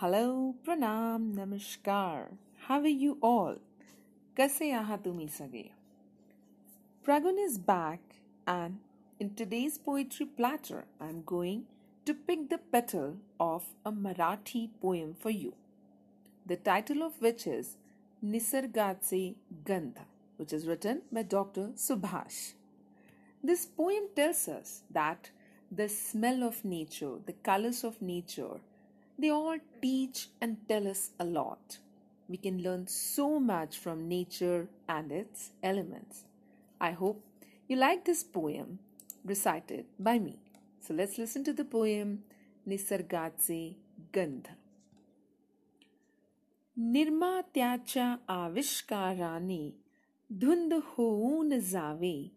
Hello, pranam, namaskar. How are you all? कसे आहात तुम्ही सगळे? Pragun is back and in today's poetry platter I'm going to pick the petal of a Marathi poem for you. The title of which is Nisargatse Gandha, which is written by Dr. Subhash. This poem tells us that the smell of nature, the colors of nature, they all teach and tell us a lot. We can learn so much from nature and its elements. I hope you like this poem recited by me. So let's listen to the poem Nisargatse Gandha. निर्मात्याच्या आविष्काराने धुंद होऊन जावे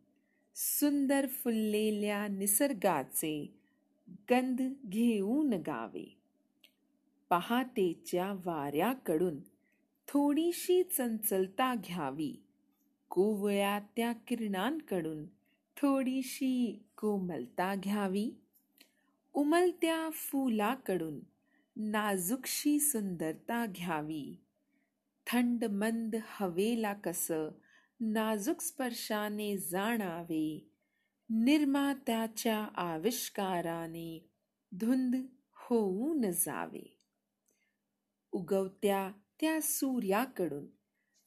सुंदर फुललेल्या निसर्गाचे गंध घेऊन गावे पहाटेच्या वाऱ्याकडून. थोडीशी चंचलता घ्यावी. कोवळ्या त्या किरणांकडून थोडीशी कोमलता घ्यावी. उमलत्या फुलाकडून नाजूकशी सुंदरता घ्यावी. थंड मंद हवेला कसं नाजूक स्पर्शाने जाणावे. निर्मात्याच्या आविष्काराने धुंद होऊन जावे. उगवत्या त्या सूर्याकडून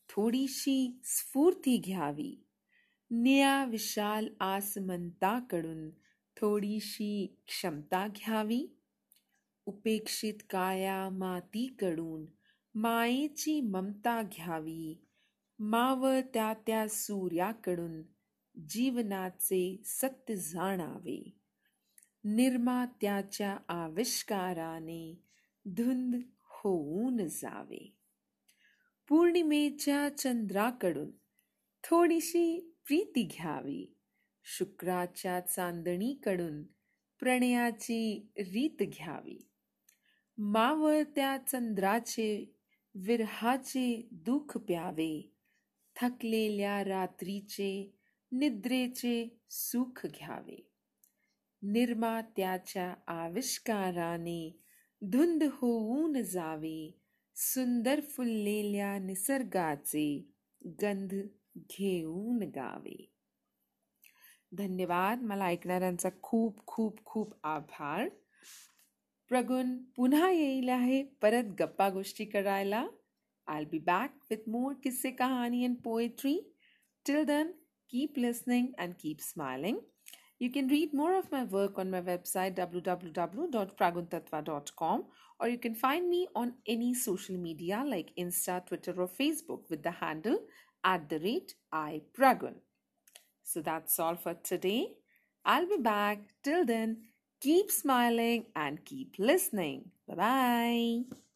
थोडीशी स्फूर्ती घ्यावी. निळ्या विशाल आसमंताकडून थोडीशी क्षमता घ्यावी. उपेक्षित काया मातीकडून मायेची ममता घ्यावी. मावळत्या त्या सूर्याकडून जीवनाचे सत्य जाणावे. निर्मात्याच्या आविष्काराने धुंद होऊन जावे. पौर्णिमेच्या चंद्राकडून थोडीशी प्रीती घ्यावी. शुक्राच्या चांदणीकडून प्रणयाची रीत घ्यावी. मावळत्या चंद्राचे विरहाचे दुःख प्यावे. थकलेल्या रात्रीचे निद्रेचे सुख घ्यावे. निर्मात्याच्या आविष्काराने धुंद होऊन जावे. सुंदर फुललेल्या निसर्गाचे गंध घेऊन गावे. धन्यवाद. मला ऐकणाऱ्यांचा खूप खूप खूप आभार. प्रगुण पुन्हा येईल आहे. परत गप्पा गोष्टी करायला. I be back with more किस्से कहाणी and poetry till then keep listening and keep smiling you can read more of my work on my website www.praguntatva.com or you can find me on any social media like Insta, Twitter, or Facebook with the handle at the rate iPragun. So that's all for today. I'll be back. Till then, keep smiling and keep listening. Bye bye.